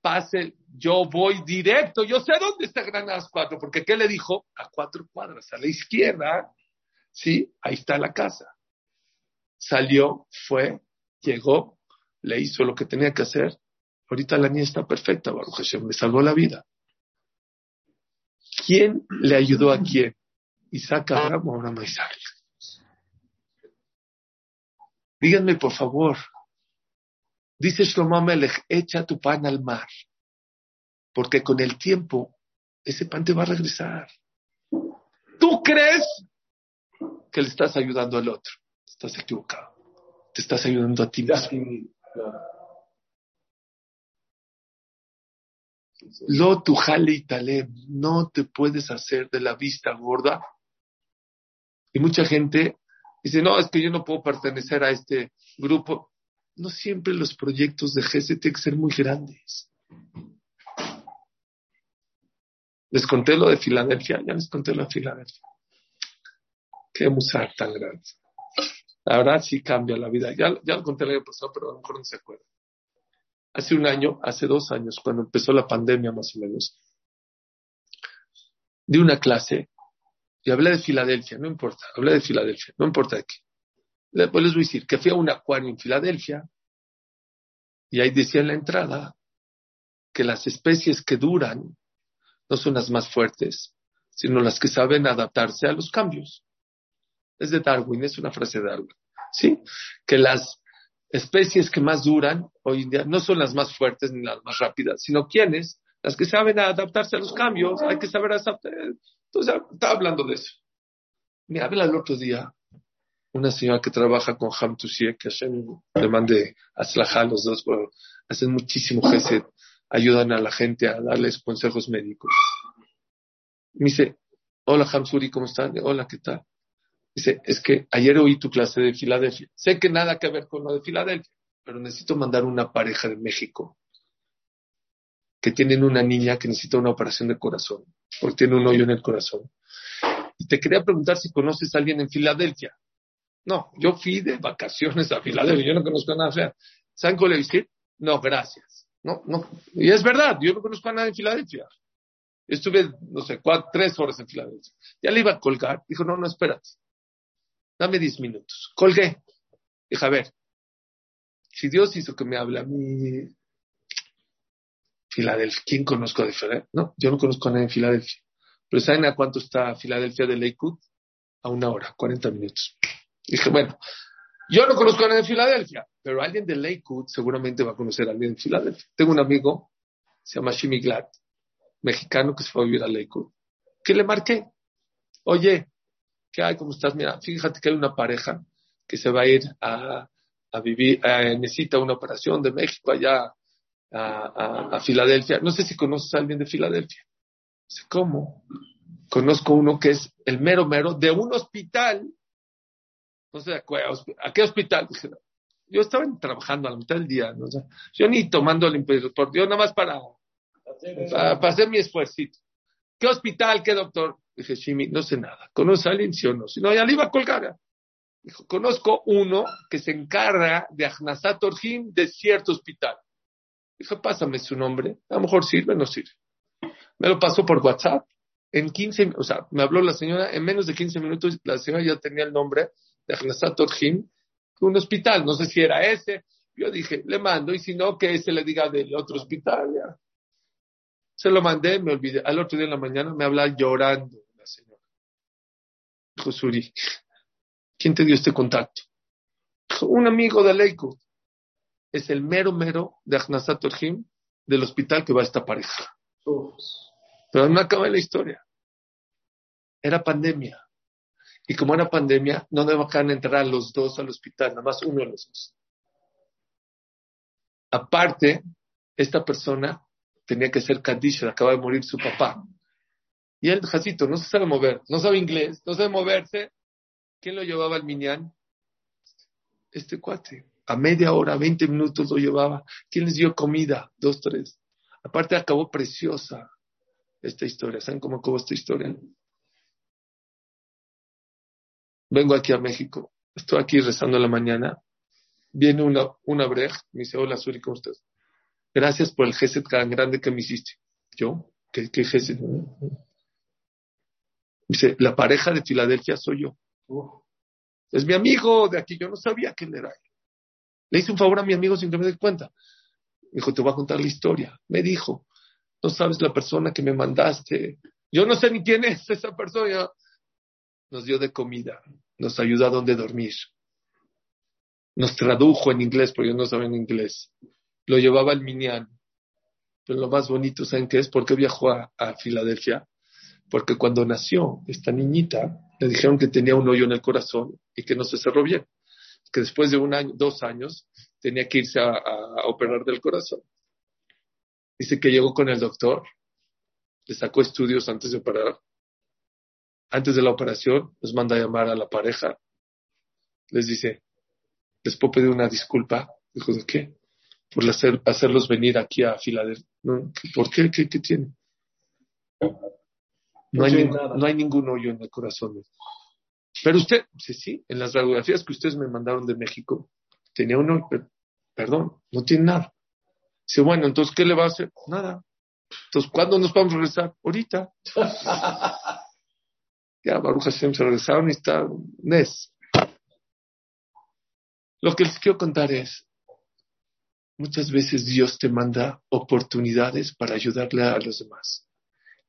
Pase, yo voy directo, yo sé dónde está Granadas 4, porque ¿qué le dijo? A cuatro cuadras, a la izquierda, ¿sí? Ahí está la casa. Salió, fue, llegó, le hizo lo que tenía que hacer. Ahorita la niña está perfecta, Baruch Hashem, me salvó la vida. ¿Quién le ayudó a quién? Isaac Abraham o Abraham Isaac. Díganme, por favor, Dice Shlomo Melech, echa tu pan al mar, porque con el tiempo ese pan te va a regresar. Tú crees que le estás ayudando al otro. Estás equivocado. Te estás ayudando a ti mismo. Lo tu y talem, no te puedes hacer de la vista gorda. Y mucha gente dice, no, es que yo no puedo pertenecer a este grupo no siempre los proyectos de GESE tienen que ser muy grandes. Les conté lo de Filadelfia, ya les conté lo de Filadelfia. Qué musar tan grande. La verdad sí cambia la vida. Ya, ya lo conté el año pasado, pero a lo mejor no se acuerda. Hace un año, hace dos años, cuando empezó la pandemia más o menos, di una clase y hablé de Filadelfia, no importa, hablé de Filadelfia, no importa de qué. Después les voy a decir que fui a un acuario en Filadelfia y ahí decía en la entrada que las especies que duran no son las más fuertes, sino las que saben adaptarse a los cambios. Es de Darwin, es una frase de Darwin. ¿Sí? Que las especies que más duran hoy en día no son las más fuertes ni las más rápidas, sino quienes, las que saben adaptarse a los cambios, hay que saber adaptar. Entonces, estaba hablando de eso. Me habla el otro día una señora que trabaja con Ham que hacen, le mande a los dos, hacen muchísimo gesed, ayudan a la gente a darles consejos médicos. Me dice, hola Hamsuri, ¿cómo están? Hola, ¿qué tal? Dice, es que ayer oí tu clase de Filadelfia. Sé que nada que ver con lo de Filadelfia, pero necesito mandar una pareja de México que tienen una niña que necesita una operación de corazón, porque tiene un hoyo en el corazón. Y te quería preguntar si conoces a alguien en Filadelfia. No, yo fui de vacaciones a Filadelfia, yo no conozco a nadie. ¿Saben cómo le dije? No, gracias. No, no. Y es verdad, yo no conozco a nadie en Filadelfia. Estuve, no sé, cuatro, tres horas en Filadelfia. Ya le iba a colgar. Dijo, no, no, espérate. Dame diez minutos. Colgué. Dije, a ver, si Dios hizo que me hable a mí, Filadelfia, ¿quién conozco de Filadelfia? No, yo no conozco a nadie en Filadelfia. Pero ¿saben a cuánto está Filadelfia de Lakewood? A una hora, cuarenta minutos. Dije, bueno, yo no conozco a nadie de Filadelfia, pero alguien de Lakewood seguramente va a conocer a alguien de Filadelfia. Tengo un amigo, se llama Shimi Glad, mexicano que se fue a vivir a Lakewood, que le marqué. Oye, ¿qué hay? ¿Cómo estás? Mira, fíjate que hay una pareja que se va a ir a, vivir, necesita una operación de México allá a, a, Filadelfia. No sé si conoces a alguien de Filadelfia. ¿Cómo? Conozco uno que es el mero mero de un hospital no sé, ¿a qué hospital? yo estaba trabajando a la mitad del día, ¿no? yo ni tomando el por yo nada más para, para, hacer mi esfuerzo. ¿Qué hospital? ¿Qué doctor? Dije, Shimi, no sé nada. ¿Conoce a alguien, sí o no? Si no, ya le iba a colgar. Dijo, conozco uno que se encarga de Ahnasat Orjim de cierto hospital. Dijo, pásame su nombre. A lo mejor sirve, no sirve. Me lo pasó por WhatsApp. En 15, o sea, me habló la señora, en menos de 15 minutos la señora ya tenía el nombre de Ahnasat Orjim, un hospital. No sé si era ese. Yo dije, le mando, y si no, que ese le diga del otro hospital, ya. Se lo mandé, me olvidé. Al otro día en la mañana me habla llorando. Dijo, Suri, ¿quién te dio este contacto? Un amigo de Leico. Es el mero mero de Ahnasat Orjim del hospital que va a esta pareja. Pero no acaba la historia. Era pandemia. Y como era pandemia, no dejaban entrar los dos al hospital, nada más uno de los dos. Aparte, esta persona tenía que ser Kaddish, acaba de morir su papá. Y el jacito no se sabe mover, no sabe inglés, no sabe moverse. ¿Quién lo llevaba al Minyan? Este cuate. A media hora, 20 minutos lo llevaba. ¿Quién les dio comida? Dos, tres. Aparte acabó preciosa esta historia. ¿Saben cómo acabó esta historia? Vengo aquí a México. Estoy aquí rezando la mañana. Viene una, una brej. Me dice, hola, Suri, ¿cómo estás? Gracias por el geset tan grande que me hiciste. ¿Yo? ¿Qué, qué geset? Dice, la pareja de Filadelfia soy yo. Es mi amigo de aquí. Yo no sabía quién era él. Le hice un favor a mi amigo sin que me dé cuenta. Me dijo, te voy a contar la historia. Me dijo, no sabes la persona que me mandaste. Yo no sé ni quién es esa persona. Nos dio de comida, nos ayudó a dónde dormir. Nos tradujo en inglés, porque yo no sabía en inglés. Lo llevaba al Minyan. Pero lo más bonito, ¿saben qué es? ¿Por qué viajó a, a Filadelfia? Porque cuando nació esta niñita, le dijeron que tenía un hoyo en el corazón y que no se cerró bien. Que después de un año, dos años, tenía que irse a, operar del corazón. Dice que llegó con el doctor, le sacó estudios antes de operar. Antes de la operación, los manda a llamar a la pareja. Les dice, ¿les puedo pedir una disculpa? Dijo, ¿de qué? Por hacer, hacerlos venir aquí a Filadelfia. ¿Por? ¿Qué, qué tiene? No hay, ning- no hay ningún hoyo en el corazón. Pero usted, sí, sí, en las radiografías que ustedes me mandaron de México, tenía uno, pero, perdón, no tiene nada. Dice, bueno, entonces, ¿qué le va a hacer? Nada. Entonces, ¿cuándo nos vamos a regresar? Ahorita. ya, Hashem se regresaron y está Nes. Lo que les quiero contar es, muchas veces Dios te manda oportunidades para ayudarle a los demás.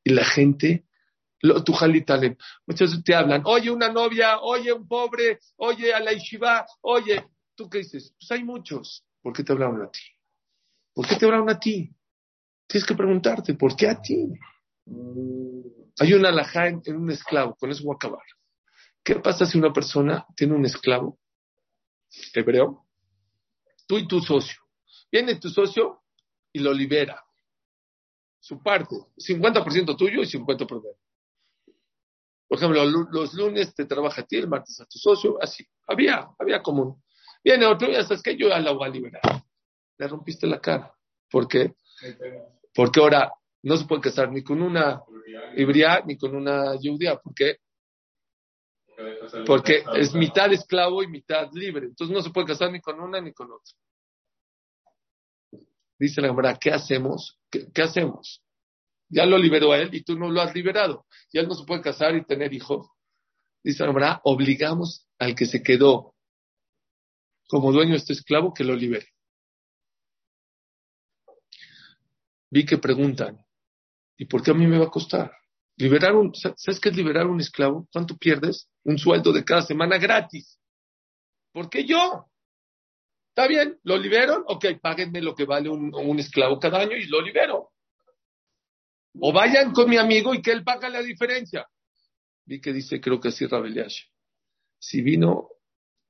Y la gente, lo, tu Taleb, muchas veces te hablan, oye, una novia, oye, un pobre, oye, a la Ishiva, oye, ¿tú qué dices? Pues hay muchos. ¿Por qué te hablaron a ti? ¿Por qué te hablaron a ti? Tienes que preguntarte, ¿por qué a ti? Hay una alajá en, en un esclavo, con eso voy a acabar. ¿Qué pasa si una persona tiene un esclavo hebreo? Tú y tu socio. Viene tu socio y lo libera. Su parte, 50% tuyo y 50% por ejemplo, los lunes te trabaja a ti, el martes a tu socio, así. Había, había común. Viene otro ya sabes que yo ya la voy a liberar. Le rompiste la cara. ¿Por qué? Porque ahora no se puede casar ni con una hebrea ni con una judía. ¿Por qué? Porque es mitad esclavo y mitad libre. Entonces no se puede casar ni con una ni con otra. Dice la Gemara, ¿qué hacemos? ¿Qué, qué hacemos? Ya lo liberó a él y tú no lo has liberado. Y él no se puede casar y tener hijos. Dice Gemara, obligamos al que se quedó como dueño de este esclavo que lo libere. Vi que preguntan, ¿y por qué a mí me va a costar? Liberar un, ¿sabes qué es liberar un esclavo? ¿Cuánto pierdes? Un sueldo de cada semana gratis. ¿Por qué yo? Está bien, lo libero, ok, páguenme lo que vale un, un esclavo cada año y lo libero. O vayan con mi amigo y que él paga la diferencia. Vi que dice, creo que así Rabeliash. Si vino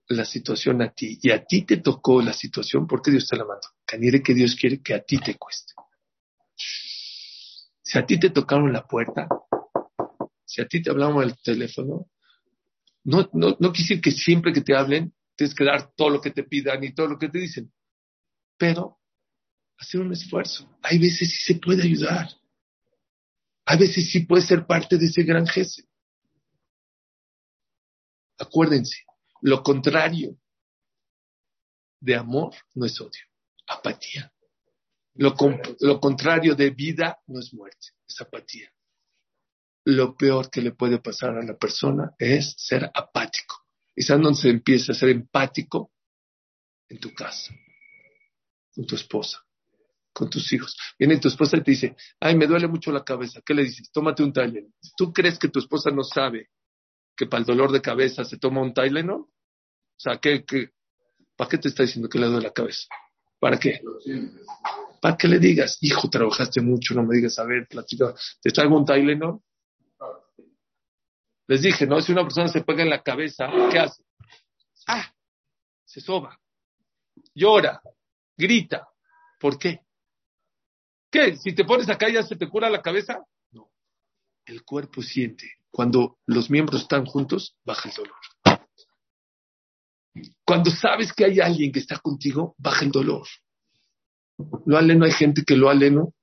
la situación a ti y a ti te tocó la situación, ¿por qué Dios te la mandó? Canire que Dios quiere que a ti te cueste. Si a ti te tocaron la puerta, si a ti te hablamos del teléfono, no, no, que siempre que te hablen tienes que dar todo lo que te pidan y todo lo que te dicen. Pero hacer un esfuerzo. Hay veces sí se puede ayudar. A veces sí puede ser parte de ese gran jefe. Acuérdense, lo contrario de amor no es odio, apatía. Lo, lo, contrario de vida no es muerte, es apatía. Lo peor que le puede pasar a la persona es ser apático. Y es donde se empieza a ser empático en tu casa, con tu esposa, con tus hijos. Viene tu esposa y te dice, ay, me duele mucho la cabeza. ¿Qué le dices? Tómate un Tylenol. ¿Tú crees que tu esposa no sabe que para el dolor de cabeza se toma un Tylenol? O sea, ¿qué, qué, para qué te está diciendo que le duele la cabeza? ¿Para qué? Para que le digas, hijo, trabajaste mucho, no me digas, a ver, platica, ¿te traigo un Tylenol? Les dije, ¿no? Si una persona se pega en la cabeza, ¿qué hace? Ah, se soba, llora, grita. ¿Por qué? Si te pones acá ya se te cura la cabeza. No. El cuerpo siente. Cuando los miembros están juntos, baja el dolor. Cuando sabes que hay alguien que está contigo, baja el dolor. Lo aleno, hay gente que lo aleno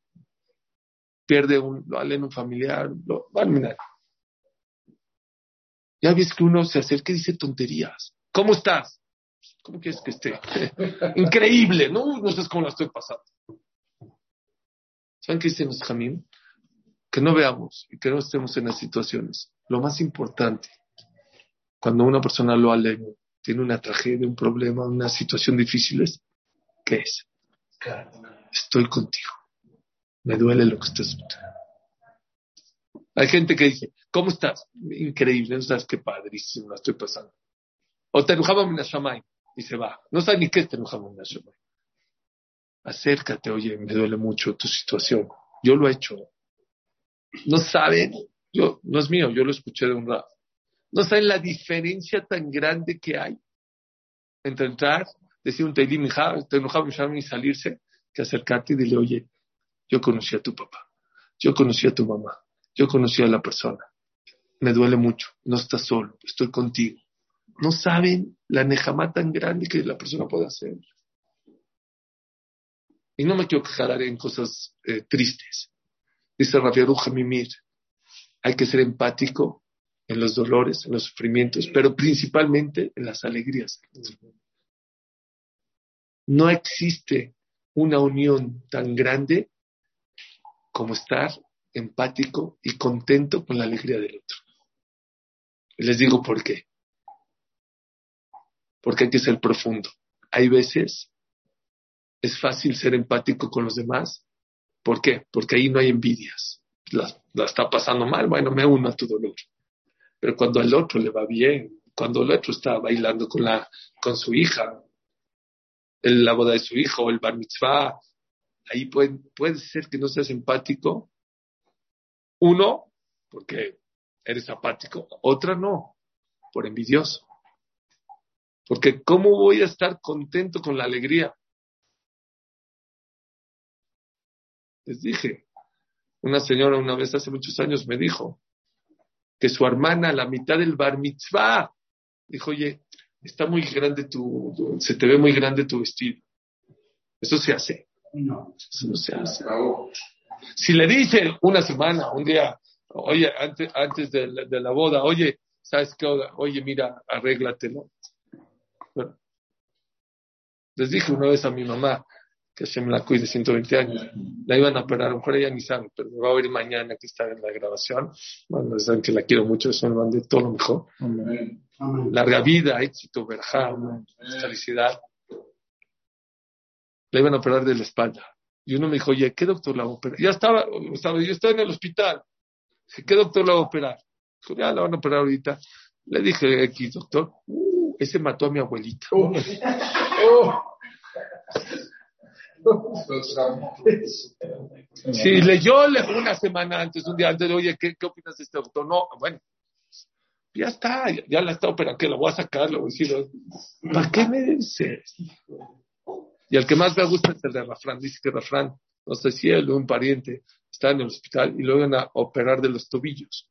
pierde un, lo aleno familiar, lo va a mirar. Ya ves que uno se acerca y dice tonterías. ¿Cómo estás? ¿Cómo quieres que esté? Increíble, ¿no? No sabes cómo la estoy pasando. ¿Saben qué dice Jamín? Que no veamos y que no estemos en las situaciones. Lo más importante, cuando una persona lo alena, tiene una tragedia, un problema, una situación difícil, es, ¿qué es? Estoy contigo. Me duele lo que estás. Hay gente que dice, ¿Cómo estás? Increíble, no sabes qué padrísimo la estoy pasando. O te enojaba y se va. No sabes ni qué es te enojaba. Acércate, oye, me duele mucho tu situación. Yo lo he hecho. No saben, yo, no es mío, yo lo escuché de un rato. No saben la diferencia tan grande que hay entre entrar, decir un Teilim, y salirse, que acercarte y dile, oye, yo conocí a tu papá, yo conocí a tu mamá, yo conocí a la persona me duele mucho, no estás solo, estoy contigo. No saben la nejamá tan grande que la persona puede hacer. Y no me quiero quejar en cosas eh, tristes. Dice Rafiaruja Mimir, hay que ser empático en los dolores, en los sufrimientos, pero principalmente en las alegrías. No existe una unión tan grande como estar empático y contento con la alegría del otro. Les digo por qué. Porque hay que ser profundo. Hay veces es fácil ser empático con los demás. ¿Por qué? Porque ahí no hay envidias. La, está pasando mal, bueno, me uno a tu dolor. Pero cuando al otro le va bien, cuando el otro está bailando con, la, con su hija, en la boda de su hijo, el bar mitzvah, ahí puede, puede ser que no seas empático. Uno, porque eres apático. Otra no, por envidioso. Porque ¿cómo voy a estar contento con la alegría? Les dije, una señora una vez hace muchos años me dijo que su hermana, a la mitad del bar mitzvah, dijo, oye, está muy grande tu, se te ve muy grande tu vestido. Eso se hace. No, eso no se hace. Si le dice una semana, un día, Oye, antes, antes de, la, boda, oye, ¿sabes qué? Oye, mira, arréglatelo. Bueno, les dije una vez a mi mamá que se me la cuide 120 años. La iban a operar, a lo mejor ella ni sabe, pero me va a ver mañana que está en la grabación. Bueno, saben que la quiero mucho, eso me mandé todo lo mejor. Larga vida, éxito, verja, felicidad. La iban a operar de la espalda. Y uno me dijo, oye, ¿qué doctor la va a operar? Ya estaba, estaba, yo estaba en el hospital. ¿qué doctor la va a operar? Dijo, ya la van a operar ahorita. Le dije, X doctor, uh, ese mató a mi abuelita. Oh. Si leyó una semana antes, un día antes, oye, ¿qué, ¿qué, opinas de este doctor? No, bueno, ya está, ya, la está operando, que la voy a sacar, lo voy a decir, ¿para qué me dices? Y el que más me gusta es el de Rafran, dice que Rafran, no sé si él un pariente, está en el hospital y lo iban a operar de los tobillos.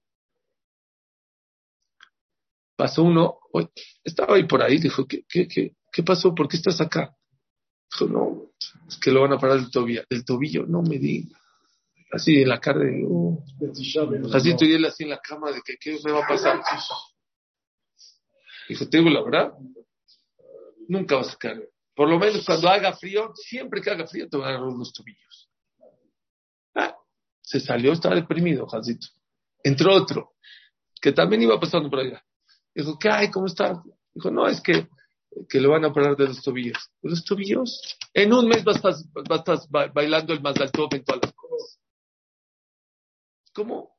Pasó uno, estaba ahí por ahí, dijo, ¿qué, qué, qué, qué pasó? ¿Por qué estás acá? Dijo, no, es que lo van a parar del tobillo. Del tobillo, no me diga. así en la carne. Uh, Jacito y él así en la cama de que qué me va a pasar. Dijo, te digo la verdad, nunca vas a caer. Por lo menos cuando haga frío, siempre que haga frío te van a agarrar unos tobillos. Ah, se salió, estaba deprimido, Jacito. Entró otro, que también iba pasando por allá. Dijo, ¿qué hay? ¿Cómo está? Dijo, no, es que, que le van a parar de los tobillos. ¿De los tobillos? En un mes vas a estar, vas a estar bailando el más alto en todas las cosas. ¿Cómo?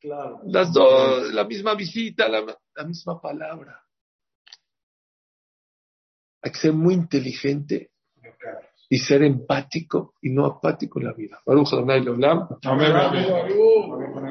Claro. Las dos, la misma visita, la, la misma palabra. Hay que ser muy inteligente y ser empático y no apático en la vida. Baruch Adonai Amén.